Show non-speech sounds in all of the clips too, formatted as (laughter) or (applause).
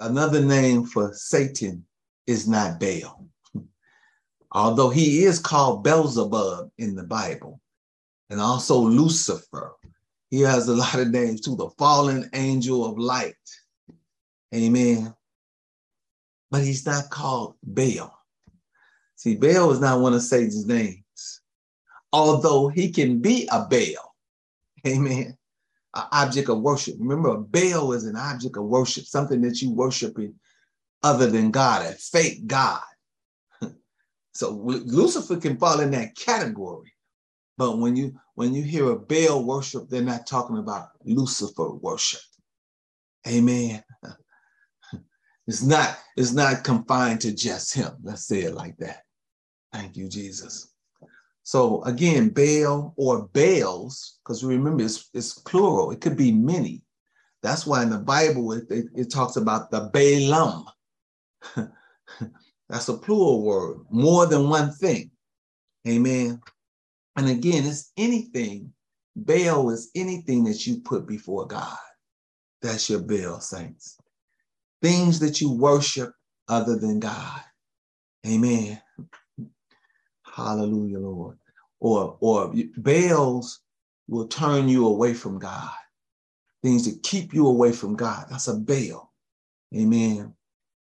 another name for Satan is not Baal. (laughs) Although he is called Beelzebub in the Bible, and also Lucifer. He has a lot of names too, the fallen angel of light. Amen. But he's not called Baal. See, Baal is not one of Satan's names, although he can be a Baal. Amen. An object of worship. Remember, a Baal is an object of worship, something that you worshiping other than God, a fake God. (laughs) so Lucifer can fall in that category. But when you when you hear a Baal worship, they're not talking about Lucifer worship. Amen. (laughs) It's not, it's not confined to just him. Let's say it like that. Thank you, Jesus. So again, Baal or Baals, because remember it's, it's plural, it could be many. That's why in the Bible it, it, it talks about the Baalim. (laughs) That's a plural word, more than one thing. Amen. And again, it's anything. Baal is anything that you put before God. That's your Baal, saints. Things that you worship other than God. Amen. Hallelujah, Lord. Or, or Baals will turn you away from God. Things that keep you away from God. That's a Baal. Amen.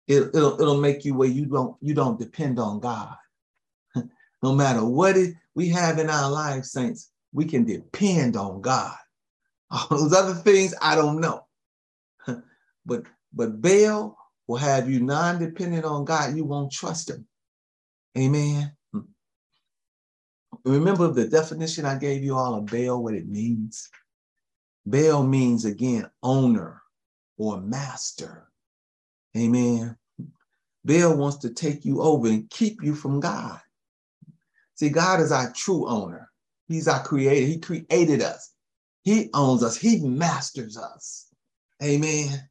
It, will it'll make you where you don't you don't depend on God. (laughs) no matter what it, we have in our lives, saints, we can depend on God. (laughs) All those other things, I don't know. (laughs) but but Baal will have you non-dependent on God. You won't trust him. Amen. Remember the definition I gave you all of Baal, what it means? Baal means again owner or master. Amen. Baal wants to take you over and keep you from God. See, God is our true owner. He's our creator. He created us. He owns us. He masters us. Amen.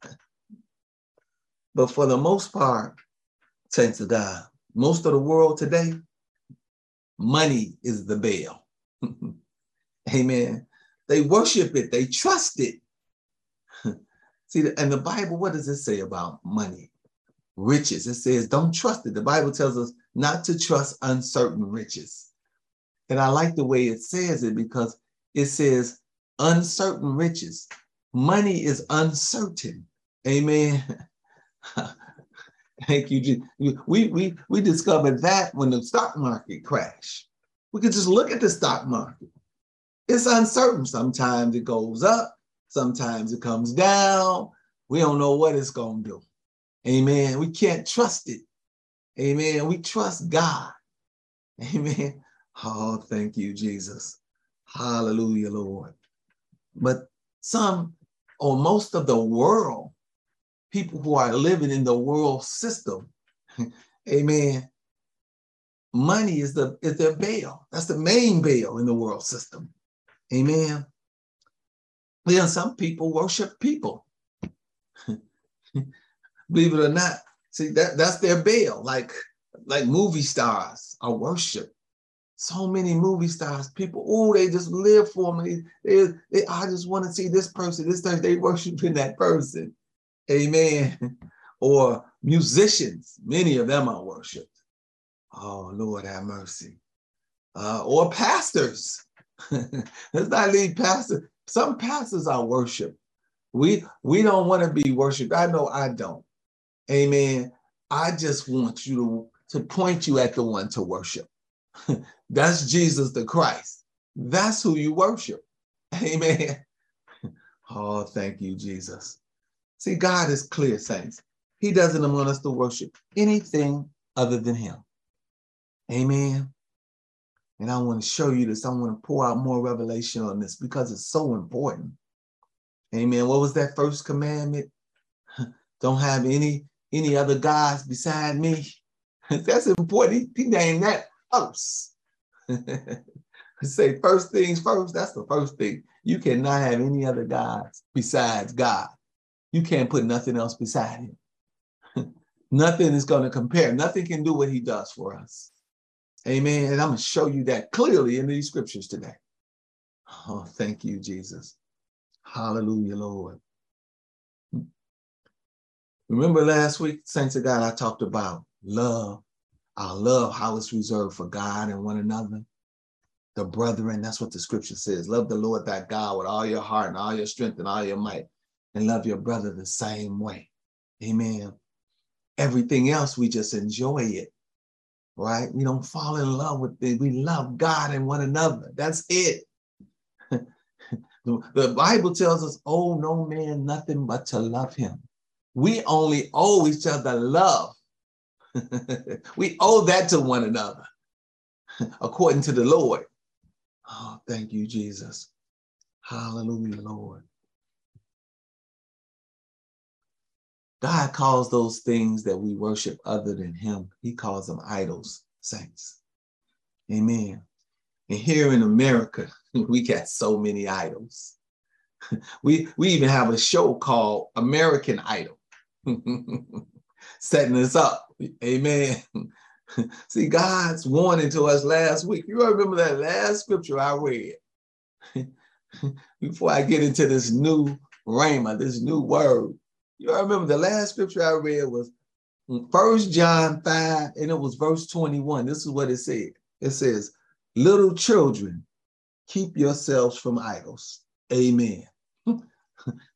But for the most part, saints of God, most of the world today, money is the Baal. (laughs) Amen. They worship it, they trust it. (laughs) See, and the Bible, what does it say about money? Riches. It says, don't trust it. The Bible tells us not to trust uncertain riches. And I like the way it says it because it says uncertain riches. Money is uncertain. Amen. (laughs) Thank you. We, we, we discovered that when the stock market crashed. We could just look at the stock market. It's uncertain. Sometimes it goes up, sometimes it comes down. We don't know what it's going to do. Amen. We can't trust it. Amen. We trust God. Amen. Oh, thank you, Jesus. Hallelujah, Lord. But some or most of the world people who are living in the world system. (laughs) Amen. Money is the is their Baal. That's the main Baal in the world system. Amen. Then some people worship people. (laughs) Believe it or not, see that that's their Baal. Like like movie stars are worship. So many movie stars, people, oh, they just live for me. They, they, I just want to see this person, this time they worshiping that person. Amen. Or musicians, many of them are worshiped. Oh, Lord, have mercy. Uh, or pastors. (laughs) Let's not leave pastors. Some pastors are worshiped. We we don't want to be worshiped. I know I don't. Amen. I just want you to, to point you at the one to worship. (laughs) That's Jesus the Christ. That's who you worship. (laughs) Amen. Oh, thank you, Jesus. See, God is clear, saints. He doesn't want us to worship anything other than Him. Amen. And I want to show you this. I want to pour out more revelation on this because it's so important. Amen. What was that first commandment? (laughs) Don't have any any other gods beside me. (laughs) That's important. He, named that first. (laughs) Say first things first. That's the first thing. You cannot have any other gods besides God. You can't put nothing else beside him. (laughs) nothing is going to compare. Nothing can do what he does for us. Amen. And I'm going to show you that clearly in these scriptures today. Oh, thank you, Jesus. Hallelujah, Lord. Remember last week, Saints of God, I talked about love, our love, how it's reserved for God and one another. The brethren, that's what the scripture says. Love the Lord thy God with all your heart and all your strength and all your might, and love your brother the same way. Amen. Everything else, we just enjoy it, right? We don't fall in love with it. We love God and one another. That's it. (laughs) the Bible tells us, oh, no man nothing but to love him. We only owe each other love. (laughs) we owe that to one another, (laughs) according to the Lord. Oh, thank you, Jesus. Hallelujah, Lord. God calls those things that we worship other than Him, He calls them idols, saints. Amen. And here in America, (laughs) we got so many idols. (laughs) We, we even have a show called American Idol, (laughs) setting us up. Amen. See, God's warning to us last week. You remember that last scripture I read? Before I get into this new rhema, this new word, you remember the last scripture I read was First John 5, and it was verse 21. This is what it said. It says, Little children, keep yourselves from idols. Amen. (laughs) that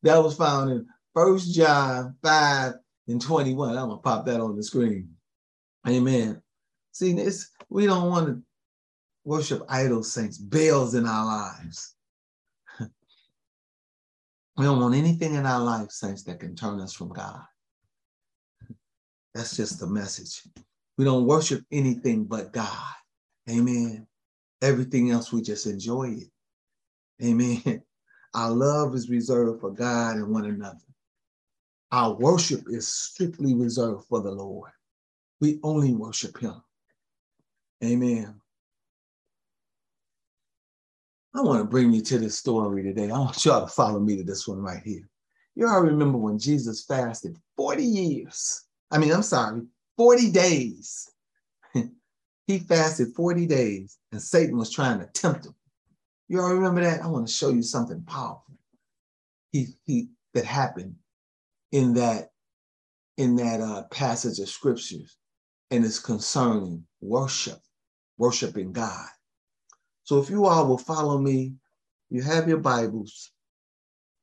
was found in First John 5 and 21. I'm gonna pop that on the screen. Amen. See, this we don't want to worship idol saints, Baals in our lives. We don't want anything in our life, saints, that can turn us from God. That's just the message. We don't worship anything but God. Amen. Everything else, we just enjoy it. Amen. (laughs) Our love is reserved for God and one another. Our worship is strictly reserved for the Lord. We only worship him. Amen. I want to bring you to this story today. I want y'all to follow me to this one right here. You all remember when Jesus fasted 40 years. I mean, I'm sorry, 40 days. (laughs) he fasted 40 days and Satan was trying to tempt him. You all remember that? I want to show you something powerful. He, he that happened in that in that uh, passage of scriptures and it's concerning worship, worshiping God. So if you all will follow me, you have your Bibles.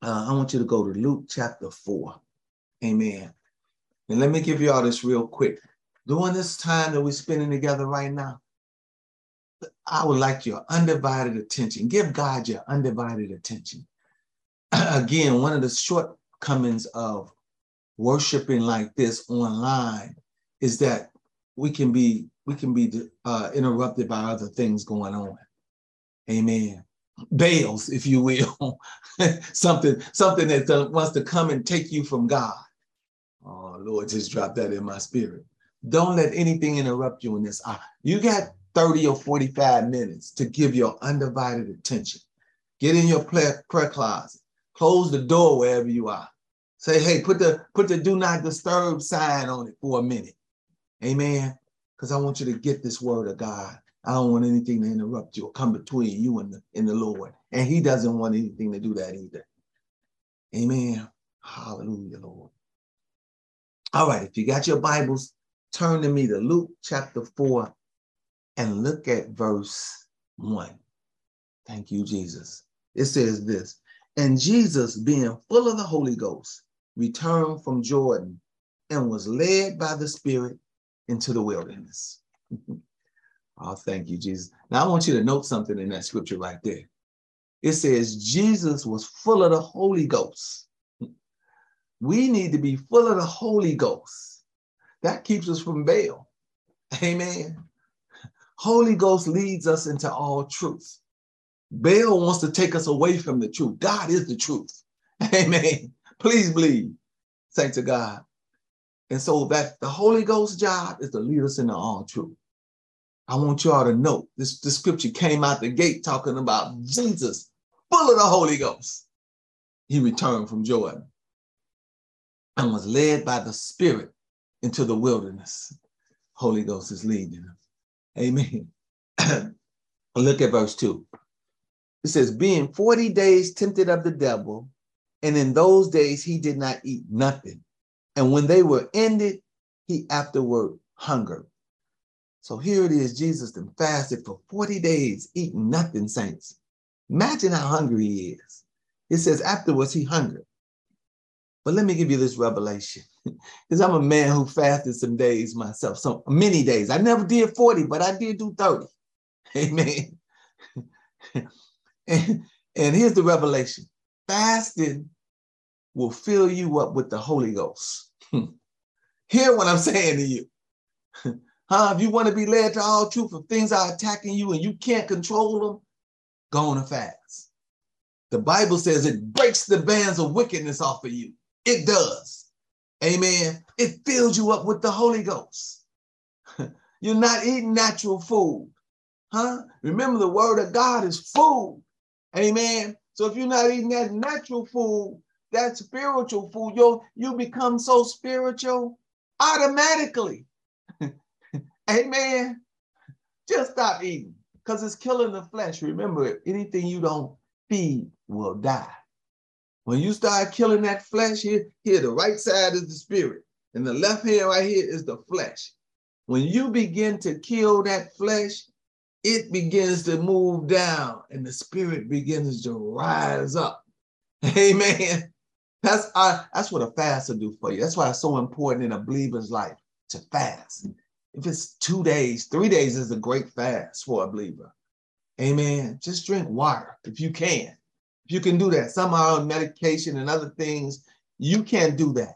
Uh, I want you to go to Luke chapter 4. Amen. And let me give you all this real quick. During this time that we're spending together right now, I would like your undivided attention. Give God your undivided attention. (clears throat) Again, one of the shortcomings of worshiping like this online is that we can be we can be uh, interrupted by other things going on. Amen. Baals, if you will, (laughs) something something that wants to come and take you from God. Oh Lord, just drop that in my spirit. Don't let anything interrupt you in this. Uh, you got 30 or 45 minutes to give your undivided attention. Get in your prayer, prayer closet. Close the door wherever you are. Say, hey, put the put the do not disturb sign on it for a minute. Amen. Because I want you to get this word of God. I don't want anything to interrupt you or come between you and the, and the Lord. And he doesn't want anything to do that either. Amen. Hallelujah, Lord. All right, if you got your Bibles, turn to me to Luke chapter 4 and look at verse 1. Thank you, Jesus. It says this And Jesus, being full of the Holy Ghost, returned from Jordan and was led by the Spirit into the wilderness. (laughs) oh, thank you, Jesus. Now I want you to note something in that scripture right there. It says Jesus was full of the Holy Ghost. We need to be full of the Holy Ghost. That keeps us from Baal. Amen. Holy Ghost leads us into all truth. Baal wants to take us away from the truth. God is the truth. Amen. Please believe, saints of God. And so that the Holy Ghost job is to lead us into all truth. I want you all to know this, this scripture came out the gate talking about Jesus, full of the Holy Ghost. He returned from Jordan and was led by the Spirit into the wilderness. Holy Ghost is leading him. Amen. (clears throat) Look at verse 2. It says, being 40 days tempted of the devil, and in those days he did not eat nothing. And when they were ended, he afterward hungered. So here it is, Jesus then fasted for 40 days, eating nothing, saints. Imagine how hungry he is. It says afterwards he hungered. But let me give you this revelation. (laughs) Because I'm a man who fasted some days myself, so many days. I never did 40, but I did do 30. (laughs) Amen. (laughs) and, and here's the revelation fasting will fill you up with the Holy Ghost. Hear what I'm saying to you. Huh? If you want to be led to all truth, if things are attacking you and you can't control them, go on a fast. The Bible says it breaks the bands of wickedness off of you. It does. Amen. It fills you up with the Holy Ghost. (laughs) You're not eating natural food. Huh? Remember, the word of God is food. Amen. So if you're not eating that natural food, that spiritual food, you you become so spiritual automatically. Amen. Just stop eating because it's killing the flesh. Remember, anything you don't feed will die. When you start killing that flesh here, here the right side is the spirit, and the left hand right here is the flesh. When you begin to kill that flesh, it begins to move down and the spirit begins to rise up. Amen. That's uh, that's what a fast will do for you. That's why it's so important in a believer's life to fast. If it's two days, three days is a great fast for a believer. Amen. Just drink water if you can. If you can do that. Some are on medication and other things. You can't do that.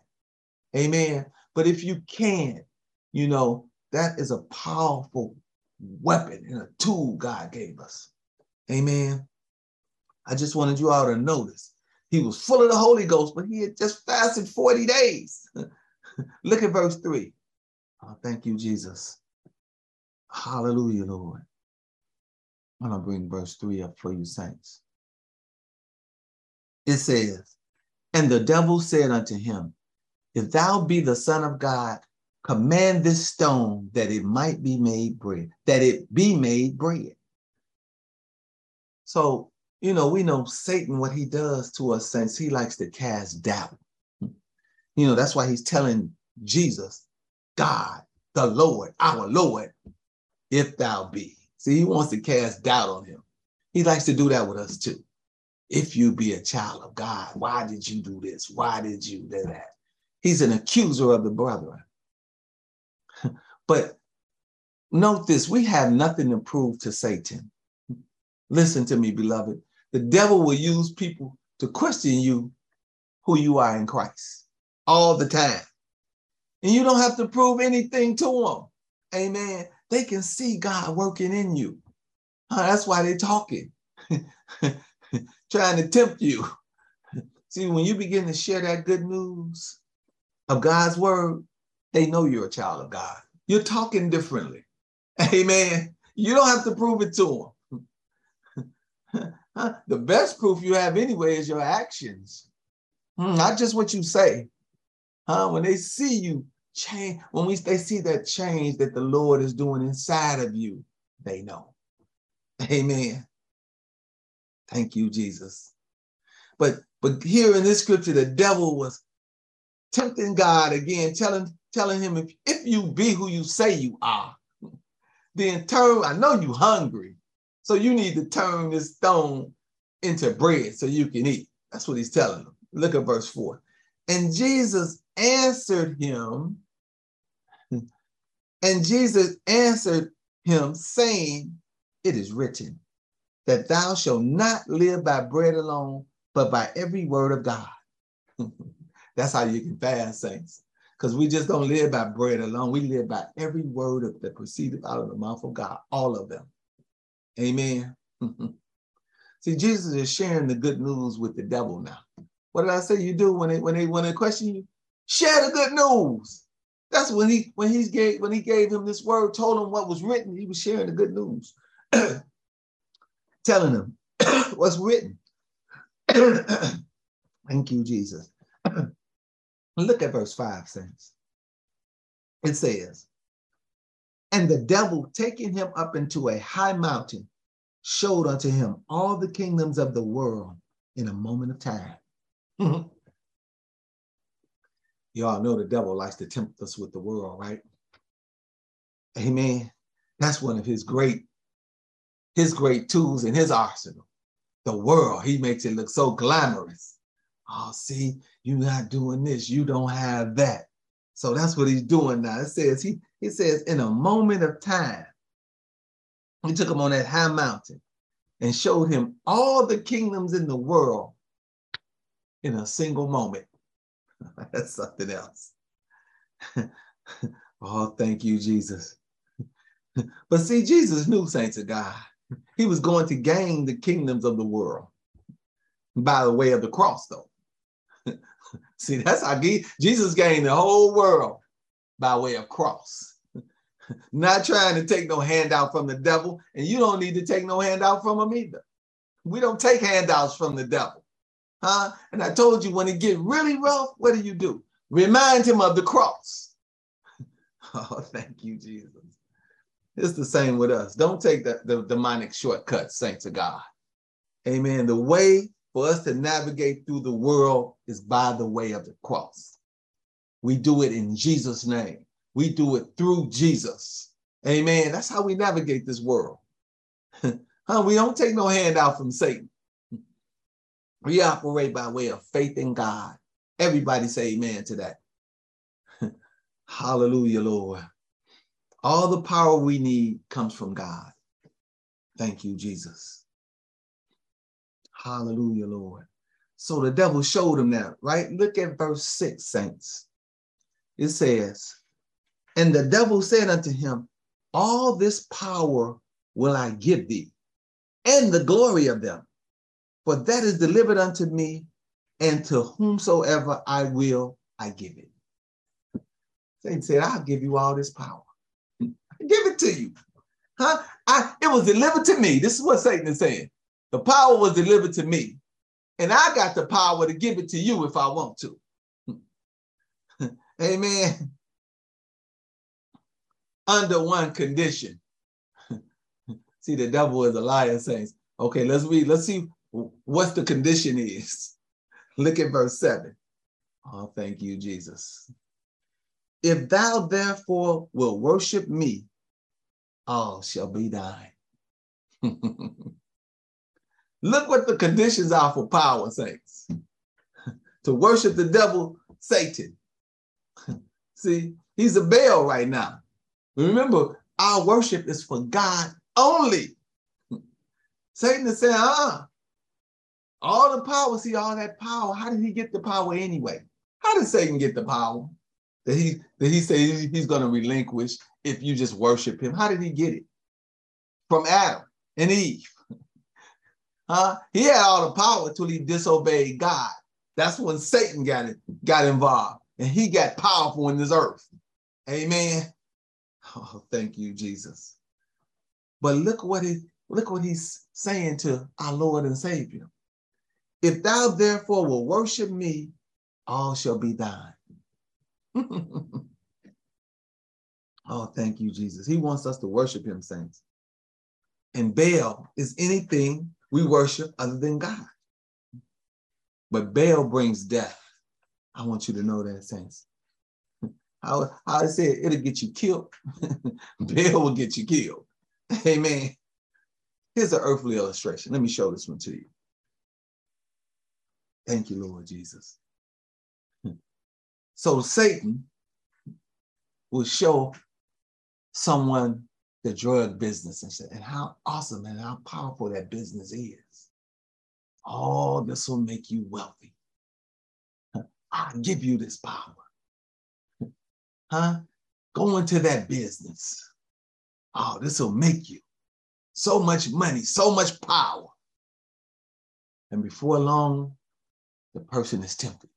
Amen. But if you can, you know, that is a powerful weapon and a tool God gave us. Amen. I just wanted you all to notice. He was full of the Holy Ghost, but he had just fasted 40 days. (laughs) Look at verse 3. Thank you, Jesus. Hallelujah, Lord. I'm going to bring verse 3 up for you, saints it says, And the devil said unto him, If thou be the Son of God, command this stone that it might be made bread, that it be made bread. So, you know, we know Satan, what he does to us, since he likes to cast doubt. You know, that's why he's telling Jesus, God, the Lord, our Lord, if thou be. See, he wants to cast doubt on him. He likes to do that with us too if you be a child of God, why did you do this? Why did you do that? He's an accuser of the brethren. (laughs) but note this we have nothing to prove to Satan. Listen to me, beloved. The devil will use people to question you who you are in Christ all the time. And you don't have to prove anything to them. Amen. They can see God working in you. that's why they're talking. (laughs) trying to tempt you. (laughs) See, when you begin to share that good news of God's word, they know you're a child of God. You're talking differently. (laughs) Amen. You don't have to prove it to them. the best proof you have anyway is your actions, hmm, not just what you say. When they see you change, when we they see that change that the Lord is doing inside of you, they know. Amen. Thank you, Jesus. But but here in this scripture, the devil was tempting God again, telling telling him if, if you be who you say you are, then turn. I know you hungry, so you need to turn this stone into bread so you can eat. That's what he's telling him. Look at verse four. And Jesus answered him, and Jesus answered him, saying, It is written, that thou shalt not live by bread alone, but by every word of God. (laughs) That's how you can fast, saints. Because we just don't live by bread alone. We live by every word of, that proceedeth out of the mouth of God, all of them. Amen. (laughs) See, Jesus is sharing the good news with the devil now. What did I say you do when they when they when they question you? Share the good news. That's when he when he gave when he gave him this word, told him what was written, he was sharing the good news. (clears throat) telling him (clears throat) what's written. (clears throat) Thank you, Jesus. Look at verse 5, saints. It says, And the devil taking him up into a high mountain showed unto him all the kingdoms of the world in a moment of time. (laughs) You all know the devil likes to tempt us with the world, right? Amen. That's one of his great, his great tools in his arsenal. The world, he makes it look so glamorous. Oh, see, you're not doing this, you don't have that. So that's what he's doing now. It says he, he says, in a moment of time, he took him on that high mountain and showed him all the kingdoms in the world in a single moment. (laughs) That's something else. (laughs) oh, thank you, Jesus. (laughs) but see, Jesus knew, saints of God, he was going to gain the kingdoms of the world by the way of the cross, though. see, that's how Jesus gained the whole world by way of cross. Not trying to take no handout from the devil, and you don't need to take no handout from him either. We don't take handouts from the devil. Huh? And I told you when it get really rough, what do you do? Remind him of the cross. (laughs) oh, thank you, Jesus. It's the same with us. Don't take the, the demonic shortcuts, saints of God. Amen. The way for us to navigate through the world is by the way of the cross. We do it in Jesus' name. We do it through Jesus. Amen. That's how we navigate this world. (laughs) huh? We don't take no handout from Satan. We operate by way of faith in God. Everybody say amen to that. (laughs) Hallelujah, Lord. All the power we need comes from God. Thank you, Jesus. Hallelujah, Lord. So the devil showed him that, right? Look at verse 6, saints. It says, and the devil said unto him, All this power will I give thee, and the glory of them, for that is delivered unto me, and to whomsoever I will, I give it. Satan said, I'll give you all this power. I give it to you. Huh? I, it was delivered to me. This is what Satan is saying. The power was delivered to me. And I got the power to give it to you if I want to. (laughs) Amen under one condition. (laughs) see, the devil is a liar, saints. Okay, let's read. Let's see what the condition is. (laughs) Look at verse 7. Oh, thank you, Jesus. If thou therefore will worship me, all shall be thine. (laughs) Look what the conditions are for power, saints. (laughs) to worship the devil, Satan. See, he's a Baal right now. Remember, our worship is for God only. Satan is saying, ah, all the power, see all that power. How did he get the power anyway? How did Satan get the power that he that he say he's going to relinquish if you just worship him? How did he get it? From Adam and Eve. (laughs) Huh? He had all the power until he disobeyed God. That's when Satan got it, got involved, and he got powerful in this earth. Amen. Oh, thank you, Jesus. But look what he look what he's saying to our Lord and Savior. If thou therefore will worship me, all shall be thine. (laughs) oh, thank you, Jesus. He wants us to worship him, saints. And Baal is anything we worship other than God. But Baal brings death. I want you to know that, saints. (laughs) How I said, it'll get you killed. (laughs) Baal will get you killed. Amen. Here's an earthly illustration. Let me show this one to you. Thank you, Lord Jesus. Hmm. So Satan will show someone the drug business and, say, and how awesome and how powerful that business is. Oh, this will make you wealthy. I'll give you this power hmm. huh? Go into that business. Oh, this will make you so much money, so much power. And before long, the person is tempted.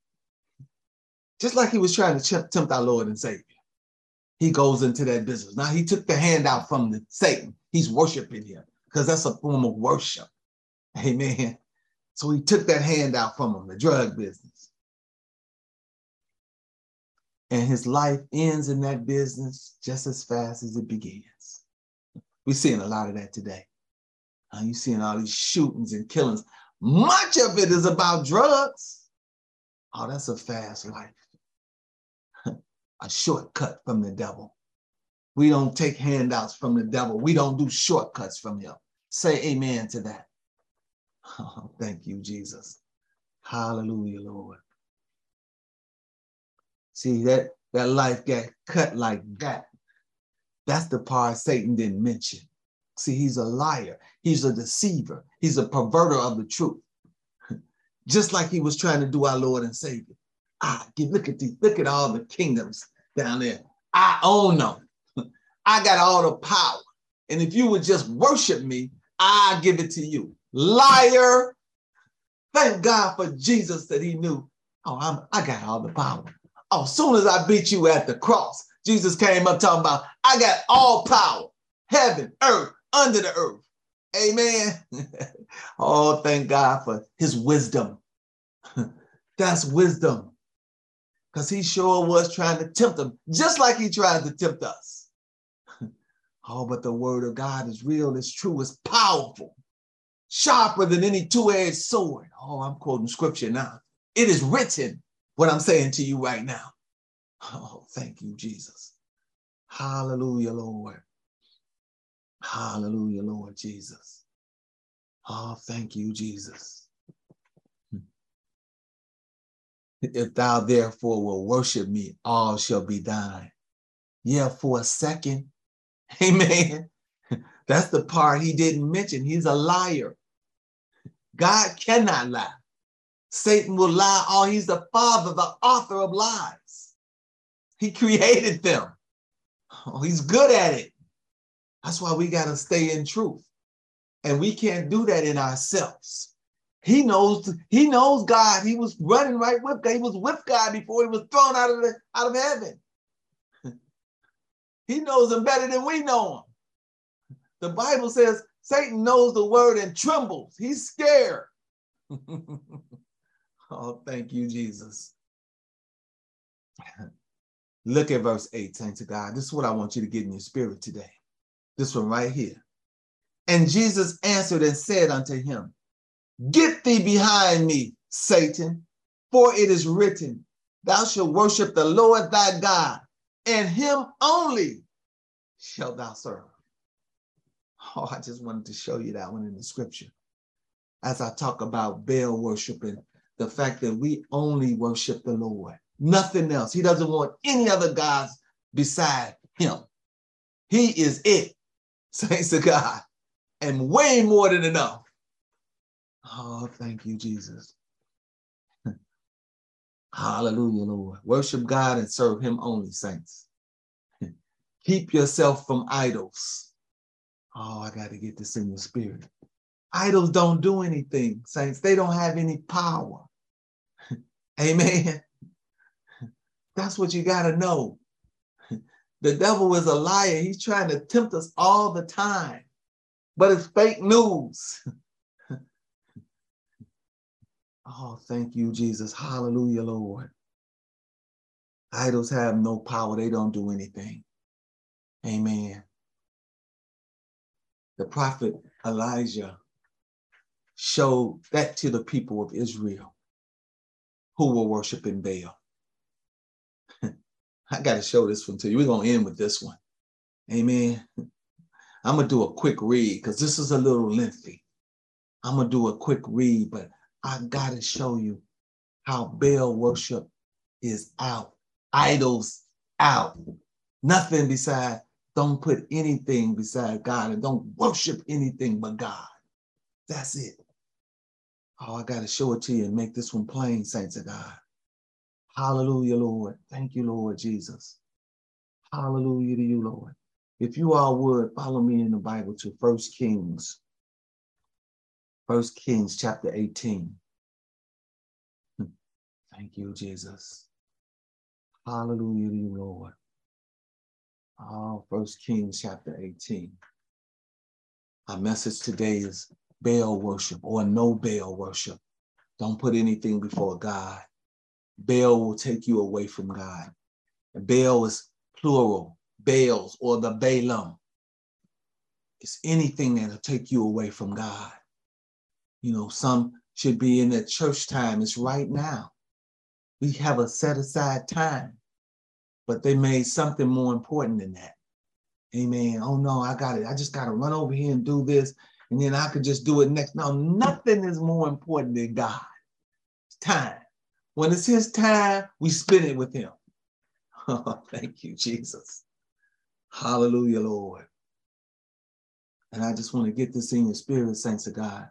Just like he was trying to tempt our Lord and Savior. He goes into that business. Now he took the hand out from the Satan. He's worshiping him because that's a form of worship. Amen. So he took that hand out from him, the drug business and his life ends in that business just as fast as it begins. We're seeing a lot of that today. Uh, you're seeing all these shootings and killings. Much of it is about drugs. Oh, that's a fast life. (laughs) a shortcut from the devil. We don't take handouts from the devil. We don't do shortcuts from him. Say amen to that. (laughs) Oh, thank you, Jesus. Hallelujah, Lord. See that that life got cut like that. That's the part Satan didn't mention. See, he's a liar. He's a deceiver. He's a perverter of the truth. (laughs) Just like he was trying to do our Lord and Savior. Ah, look at these, look at all the kingdoms down there. I own them. (laughs) I got all the power. And if you would just worship me, I give it to you. Liar. Thank God for Jesus that he knew. Oh, I'm, I got all the power. Oh, soon as I beat you at the cross, Jesus came up talking about, I got all power, heaven, earth, under the earth. Amen. (laughs) oh, thank God for his wisdom. (laughs) That's wisdom. Because he sure was trying to tempt them, just like he tried to tempt us. (laughs) oh, but the word of God is real, it's true, it's powerful, sharper than any two-edged sword. Oh, I'm quoting scripture now. It is written what I'm saying to you right now. Oh, thank you, Jesus. Hallelujah, Lord. Hallelujah, Lord Jesus. Oh, thank you, Jesus. If thou therefore will worship me, all shall be thine. Yeah, for a second. (laughs) Amen. That's the part he didn't mention. He's a liar. God cannot lie. Satan will lie. Oh, he's the father, the author of lies. He created them. Oh, he's good at it. That's why we got to stay in truth. And we can't do that in ourselves. He knows, he knows God. He was running right with God. He was with God before he was thrown out of the out of heaven. (laughs) he knows him better than we know him. The Bible says Satan knows the word and trembles. He's scared. (laughs) Oh, thank you, Jesus. Look at verse 18 to God. This is what I want you to get in your spirit today. This one right here. And Jesus answered and said unto him, Get thee behind me, Satan, for it is written, Thou shalt worship the Lord thy God, and him only shalt thou serve. Oh, I just wanted to show you that one in the scripture. As I talk about Baal worshiping the fact that we only worship the Lord, nothing else. He doesn't want any other gods beside him. He is it, (laughs) saints of God, and way more than enough. Oh, thank you, Jesus. (laughs) Hallelujah, Lord. Worship God and serve him only, saints. (laughs) Keep yourself from idols. Oh, I got to get this in your spirit. Idols don't do anything, saints. They don't have any power. Amen. That's what you got to know. The devil is a liar. He's trying to tempt us all the time, but it's fake news. (laughs) oh, thank you, Jesus. Hallelujah, Lord. Idols have no power, they don't do anything. Amen. The prophet Elijah showed that to the people of Israel who were worshiping Baal. I got to show this one to you. We're going to end with this one. Amen. I'm going to do a quick read because this is a little lengthy. I'm going to do a quick read, but I got to show you how Baal worship is out. Idols out. Nothing beside, don't put anything beside God and don't worship anything but God. That's it. Oh, I got to show it to you and make this one plain, saints of God. Hallelujah, Lord. Thank you, Lord Jesus. Hallelujah to you, Lord. If you all would follow me in the Bible to First Kings, First Kings chapter 18. Hmm. Thank you, Jesus. Hallelujah to you, Lord. Oh, First Kings chapter 18. Our message today is Baal worship or no Baal worship. Don't put anything before God. Baal will take you away from God. Baal is plural, Baals or the Baalim. It's anything that'll take you away from God. You know, some should be in the church time. It's right now. We have a set aside time but they made something more important than that. Amen. Oh no, I got it. I just got to run over here and do this, and then I could just do it next. No, nothing is more important than God. It's time. When it's His time, we spend it with Him. (laughs) Oh, thank you, Jesus. Hallelujah, Lord. And I just want to get this in your spirit, saints of God,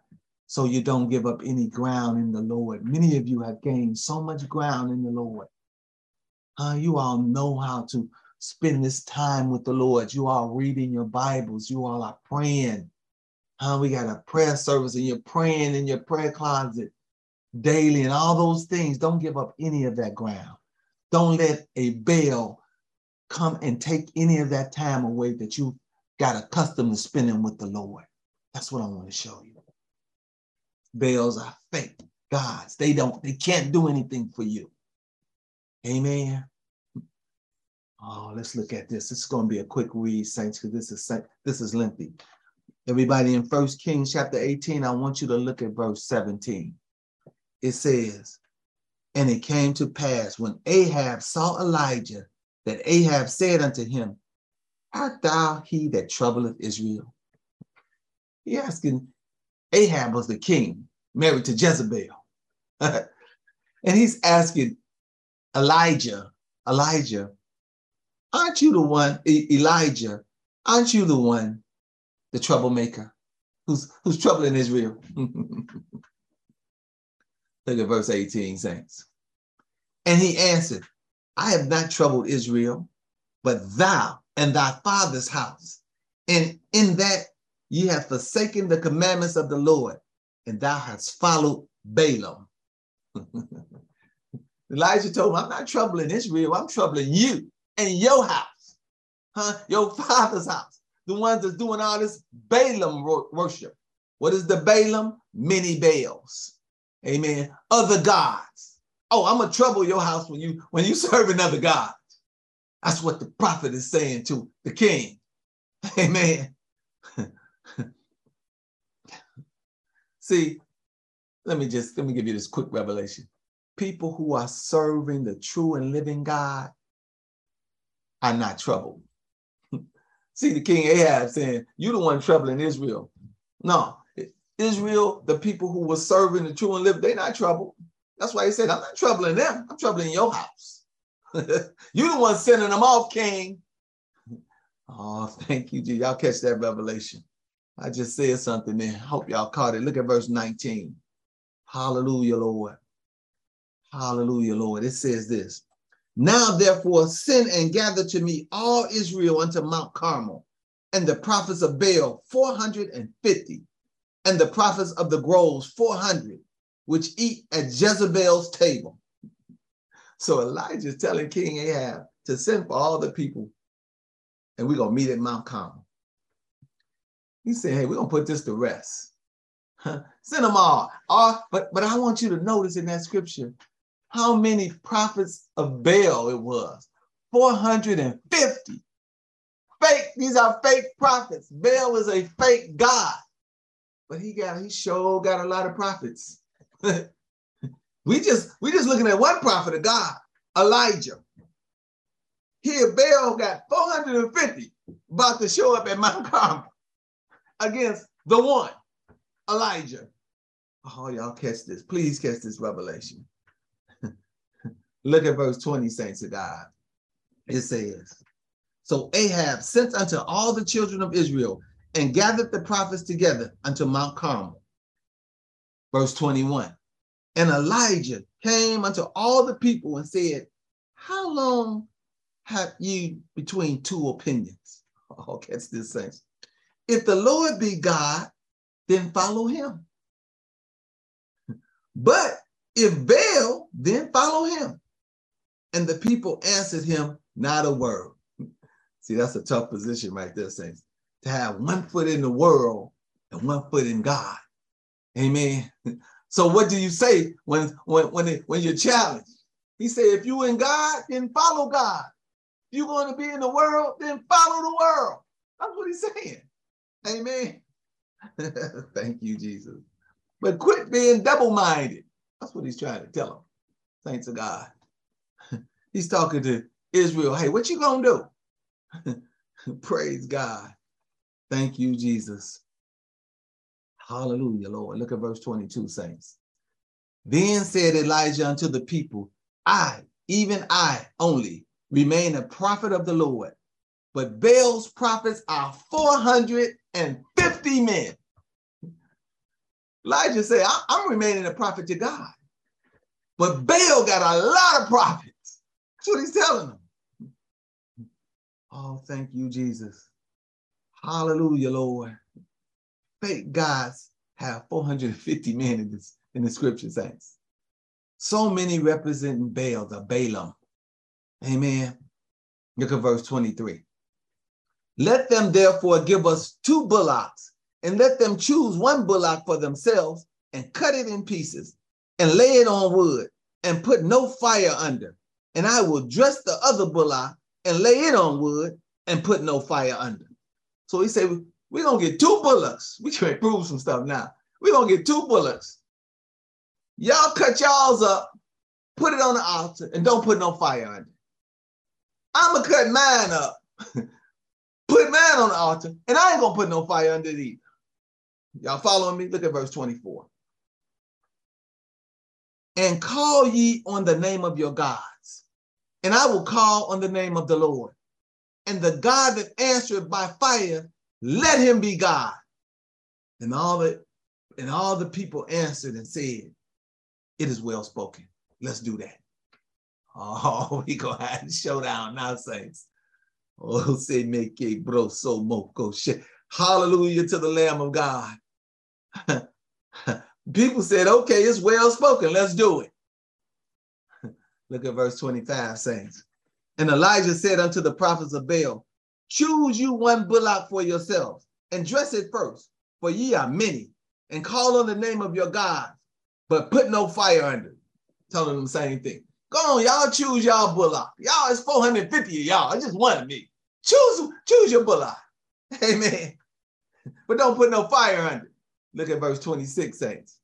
so you don't give up any ground in the Lord. Many of you have gained so much ground in the Lord. Uh, you all know how to spend this time with the Lord. You all reading your Bibles. You all are praying. Uh, we got a prayer service and you're praying in your prayer closet daily and all those things. Don't give up any of that ground. Don't let a Baal come and take any of that time away that you got accustomed to spending with the Lord. That's what I want to show you. Baals are fake gods. They don't, they can't do anything for you. Amen. Oh, let's look at this. This is going to be a quick read, saints, because this is this is lengthy. Everybody in First Kings chapter 18, I want you to look at verse 17. It says, And it came to pass when Ahab saw Elijah that Ahab said unto him, Art thou he that troubleth Israel? He asking, Ahab was the king, married to Jezebel. (laughs) and he's asking Elijah, Elijah, aren't you the one, Elijah, aren't you the one, the troublemaker, who's, who's troubling Israel? (laughs) Look at verse 18, saints. And he answered, I have not troubled Israel, but thou and thy father's house. And in that ye have forsaken the commandments of the Lord, and thou hast followed Baalim. (laughs) Elijah told him, I'm not troubling Israel, I'm troubling you and your house, huh? Your father's house, the ones that's doing all this Baalim worship. What is the Baalim? Many Baals. Amen. Other gods. Oh, I'm gonna trouble your house when you when you (laughs) serve another God. That's what the prophet is saying to the king. (laughs) Amen. (laughs) See, let me just let me give you this quick revelation. People who are serving the true and living God are not troubled. See the king Ahab saying, "You the one troubling Israel." No, Israel, the people who were serving the true and living, they're not troubled. That's why he said, "I'm not troubling them. I'm troubling your house." (laughs) you the one sending them off, King. Oh, thank you, G. Y'all catch that revelation. I just said something there. Hope y'all caught it. Look at verse 19. Hallelujah, Lord. Hallelujah, Lord. It says this. Now, therefore, send and gather to me all Israel unto Mount Carmel, and the prophets of Baal 450, and the prophets of the groves 400, which eat at Jezebel's table. So Elijah is telling King Ahab to send for all the people and we're going to meet at Mount Carmel. He said, hey, we're going to put this to rest. (laughs) send them all. all. But, but I want you to notice in that scripture how many prophets of Baal it was 450. Fake, these are fake prophets. Baal is a fake God. But he got, he sure got a lot of prophets. (laughs) We just we just looking at one prophet of God, Elijah. Here, Baal got 450 about to show up at Mount Carmel against the one, Elijah. Oh, y'all catch this. Please catch this revelation. (laughs) Look at verse 20, saints of God. It says, So Ahab sent unto all the children of Israel and gathered the prophets together unto Mount Carmel. Verse 21. And Elijah came unto all the people and said, How long have you between two opinions? (laughs) Oh, catch this sense. If the Lord be God, then follow him. (laughs) But if Baal, then follow him. And the people answered him not a word. (laughs) See, that's a tough position right there, saints. To have one foot in the world and one foot in God. Amen. (laughs) So what do you say when when when it, when you're challenged? He said, if you in God, then follow God. If you're going to be in the world, then follow the world. That's what he's saying. Amen. (laughs) Thank you, Jesus. But quit being double-minded. That's what he's trying to tell them. Thanks to God. (laughs) he's talking to Israel, hey, what you gonna do? Praise God. Thank you, Jesus. Hallelujah, Lord. Look at verse 22, saints. Then said Elijah unto the people, I, even I only, remain a prophet of the Lord, but Baal's prophets are 450 men. Elijah said, I'm remaining a prophet to God. But Baal got a lot of prophets. That's what he's telling them. Oh, thank you, Jesus. Hallelujah, Lord. Fake gods have 450 men in this in the scripture saints. So many representing Baal, the Baalim. Amen. Look at verse 23. Let them therefore give us two bullocks, and let them choose one bullock for themselves, and cut it in pieces, and lay it on wood, and put no fire under. And I will dress the other bullock and lay it on wood, and put no fire under. So he said, We're gonna get two bullocks. We can prove some stuff now. We're gonna get two bullocks. Y'all cut y'all's up, put it on the altar, and don't put no fire on It. I'm gonna cut mine up, (laughs) put mine on the altar, and I ain't gonna put no fire under it either. Y'all following me? Look at verse 24. And call ye on the name of your gods, and I will call on the name of the Lord. And the God that answered by fire, let him be God. And all the and all the people answered and said, It is well spoken. Let's do that. Oh, (laughs) we gonna have a showdown now, saints. Oh, say make a bro so moko shit. Hallelujah to the Lamb of God. (laughs) People said, okay, it's well spoken. Let's do it. (laughs) Look at verse 25, saints. And Elijah said unto the prophets of Baal, Choose you one bullock for yourselves, and dress it first, for ye are many, and call on the name of your God, but put no fire under. Telling them the same thing. Go on, y'all choose y'all bullock. Y'all, it's 450 of y'all. It's just one of me. Choose, choose your bullock. (laughs) Amen. But don't put no fire under. Look at verse 26, saints.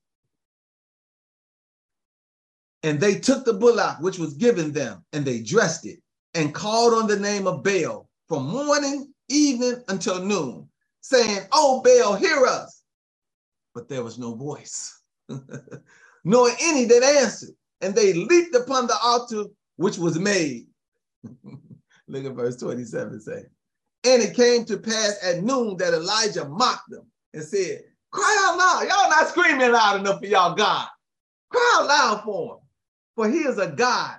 And they took the bullock which was given them, and they dressed it, and called on the name of Baal from morning, evening until noon, saying, Oh, Baal, hear us. But there was no voice, (laughs) nor any that answered and they leaped upon the altar which was made. (laughs) Look at verse 27 say. And it came to pass at noon that Elijah mocked them and said, Cry out loud. Y'all not screaming loud enough for y'all God. Cry out loud for him. For he is a God.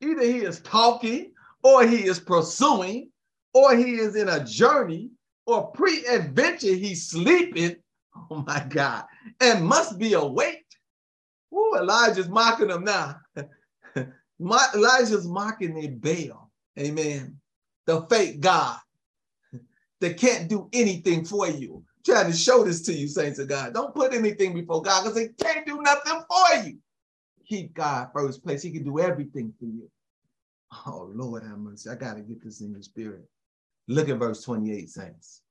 Either he is talking, or he is pursuing, or he is in a journey, or pre-adventure he's sleeping. (laughs) Oh my God. And must be awake Ooh, Elijah's mocking them now. (laughs) Elijah's mocking their Baal. Amen. The fake God (laughs) that can't do anything for you. I'm trying to show this to you, saints of God. Don't put anything before God because he can't do nothing for you. Keep God first place. He can do everything for you. Oh, Lord have mercy. I got to get this in your spirit. Look at verse 28, saints.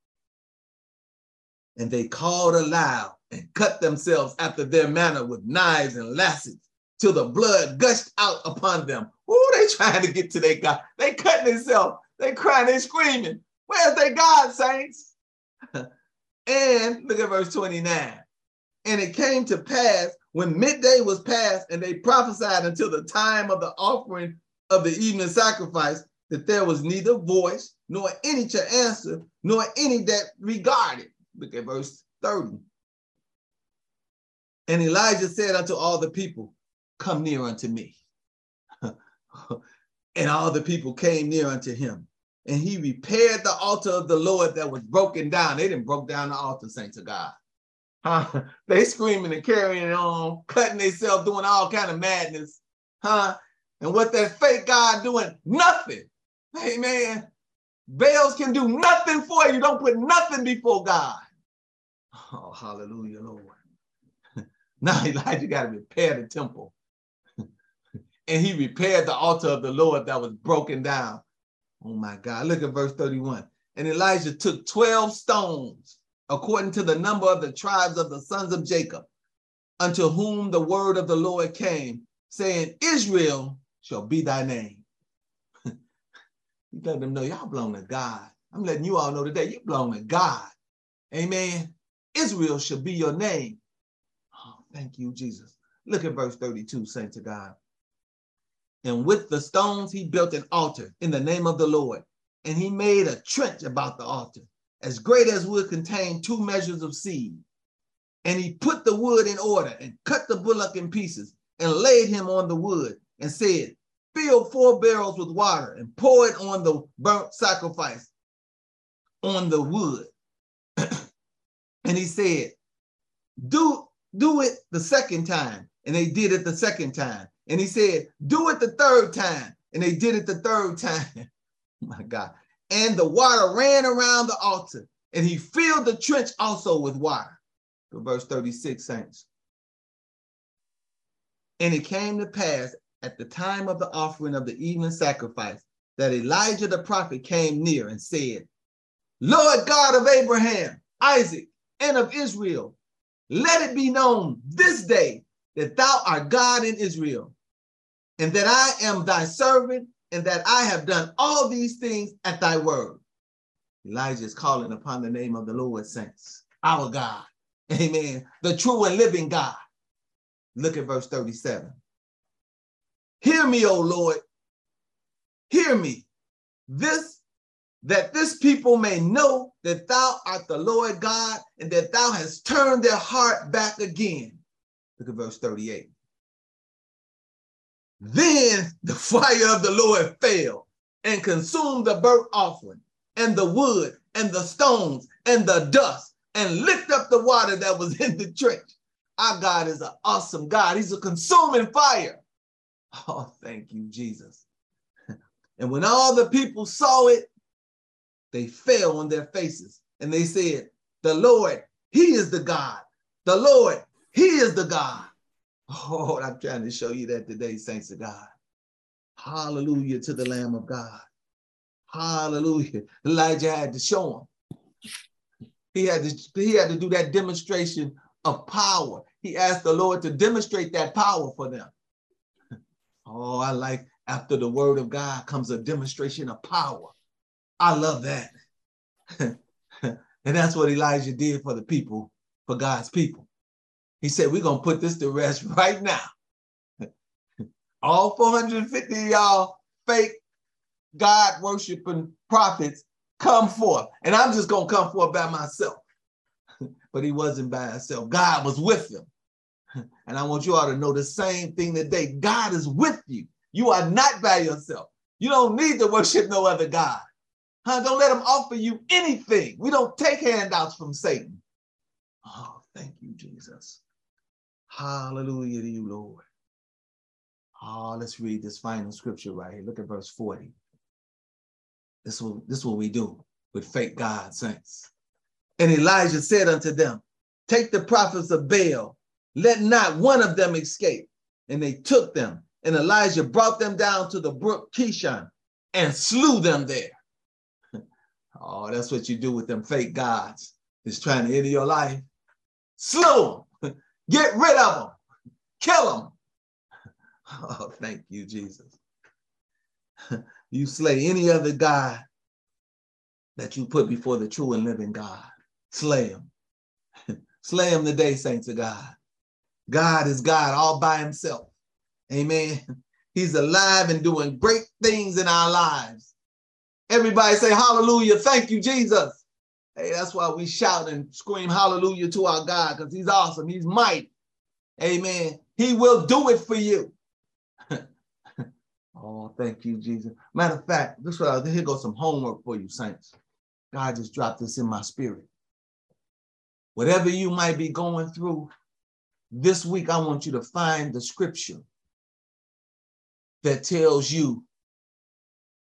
And they called aloud and cut themselves after their manner with knives and lashes till the blood gushed out upon them. Who they trying to get to their God? They cutting themselves. They crying, they screaming. Where's their God, saints? (laughs) and look at verse 29. And it came to pass when midday was past and they prophesied until the time of the offering of the evening sacrifice that there was neither voice nor any to answer, nor any that regarded. Look at verse 30. And Elijah said unto all the people, Come near unto me. (laughs) and all the people came near unto him. And he repaired the altar of the Lord that was broken down. They didn't broke down the altar, saints of God. Huh? They screaming and carrying on, cutting themselves, doing all kind of madness. Huh? And what that fake God doing? Nothing. Amen. Baals can do nothing for you. Don't put nothing before God. Oh, hallelujah, Lord. (laughs) Now Elijah got to repair the temple. (laughs) and he repaired the altar of the Lord that was broken down. Oh my God. Look at verse 31. And Elijah took 12 stones according to the number of the tribes of the sons of Jacob, unto whom the word of the Lord came, saying, Israel shall be thy name. (laughs) You let them know y'all belong to God. I'm letting you all know today you belong to God. Amen. Israel shall be your name. Oh, thank you, Jesus. Look at verse 32, saying to God. And with the stones, he built an altar in the name of the Lord. And he made a trench about the altar, as great as would contain two measures of seed. And he put the wood in order and cut the bullock in pieces and laid him on the wood and said, Fill four barrels with water and pour it on the burnt sacrifice on the wood. (clears throat) and he said, Do, do it the second time. And they did it the second time. And he said, Do it the third time. And they did it the third time. (laughs) My God. And the water ran around the altar, and he filled the trench also with water. verse 36, saints. And it came to pass at the time of the offering of the evening sacrifice that Elijah the prophet came near and said, Lord God of Abraham, Isaac, and of Israel, let it be known this day that thou art God in Israel, and that I am thy servant, and that I have done all these things at thy word. Elijah is calling upon the name of the Lord, saints, our God. Amen. The true and living God. Look at verse 37. Hear me, O Lord. Hear me. This that this people may know that thou art the Lord God and that thou hast turned their heart back again. Look at verse 38. Then the (laughs) fire of the Lord fell and consumed the burnt offering and the wood and the stones and the dust and licked up the water that was (laughs) in the trench. Our God is an awesome God. He's a consuming fire. (laughs) Oh, thank you, Jesus. (laughs) And when all the people saw it, they fell on their faces and they said, The Lord, He is the God. The Lord, He is the God. Oh, I'm trying to show you that today, saints of God. Hallelujah to the Lamb of God. Hallelujah. Elijah had to show him. He had to, he had to do that demonstration of power. He asked the Lord to demonstrate that power for them. Oh, I like after the word of God comes a demonstration of power. I love that. (laughs) and that's what Elijah did for the people, for God's people. He said, We're going to put this to rest (laughs) right now. All 450 y'all fake God worshiping prophets come forth. And I'm just going to come forth by myself. (laughs) but he wasn't by himself. God was with him. And I want you all to know the same thing today. God is with you. You are not by yourself. You don't need to worship no other God. Huh? Don't let him offer you anything. We don't take handouts from Satan. Oh, thank you, Jesus. Hallelujah to you, Lord. Oh, let's read this final scripture right here. Look at verse 40. This is what, this is what we do with fake God saints. And Elijah said unto them, Take the prophets of Baal, let not one of them escape. And they took them, and Elijah brought them down to the brook Kishon and slew them there. (laughs) oh, that's what you do with them fake gods. Is trying to enter your life. Slew them. (laughs) Get rid of them. Kill them. (laughs) Oh, thank you, Jesus. you slay any other God that you put before the true and living God. Slay him. slay him today, saints of God. God is God all by himself. Amen. He's alive and doing great things in our lives. Everybody say hallelujah. Thank you, Jesus. Hey, that's why we shout and scream hallelujah to our God because he's awesome. He's mighty. Amen. He will do it for you. (laughs) oh, thank you, Jesus. Matter of fact, this what I, here goes some homework for you, saints. God just dropped this in my spirit. Whatever you might be going through this week, I want you to find the scripture that tells you,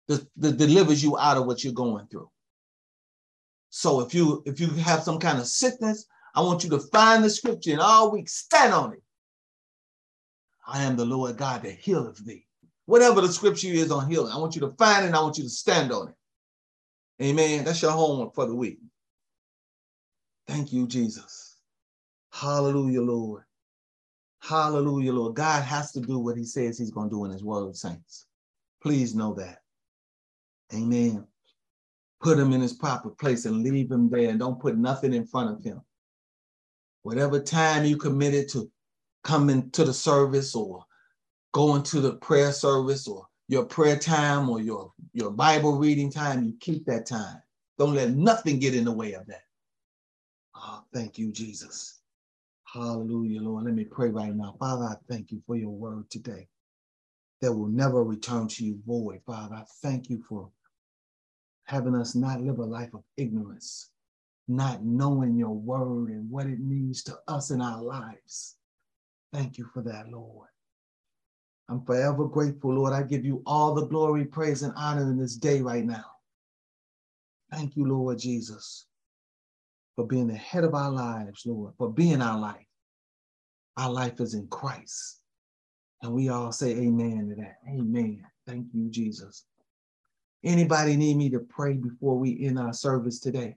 that, that delivers you out of what you're going through. So if you if you have some kind of sickness, I want you to find the scripture and all week stand on it. I am the Lord God that healeth thee. Whatever the scripture is on healing, I want you to find it and I want you to stand on it. Amen. That's your homework for the week. Thank you, Jesus. Hallelujah, Lord. Hallelujah, Lord. God has to do what he says he's going to do in his word, saints. Please know that. Amen. Put him in his proper place and leave him there and don't put nothing in front of him. Whatever time you committed to coming to the service or going to the prayer service or your prayer time or your, your Bible reading time, you keep that time. Don't let nothing get in the way of that. Oh, thank you, Jesus. Hallelujah, Lord. Let me pray right now. Father, I thank you for your word today that will never return to you void. Father, I thank you for having us not live a life of ignorance, not knowing your word and what it means to us in our lives. Thank you for that, Lord. I'm forever grateful, Lord. I give you all the glory, praise, and honor in this day right now. Thank you, Lord Jesus, for being the head of our lives, Lord, for being our life. Our life is in Christ. And we all say amen to that. Amen. Thank you, Jesus. Anybody need me to pray before we end our service today?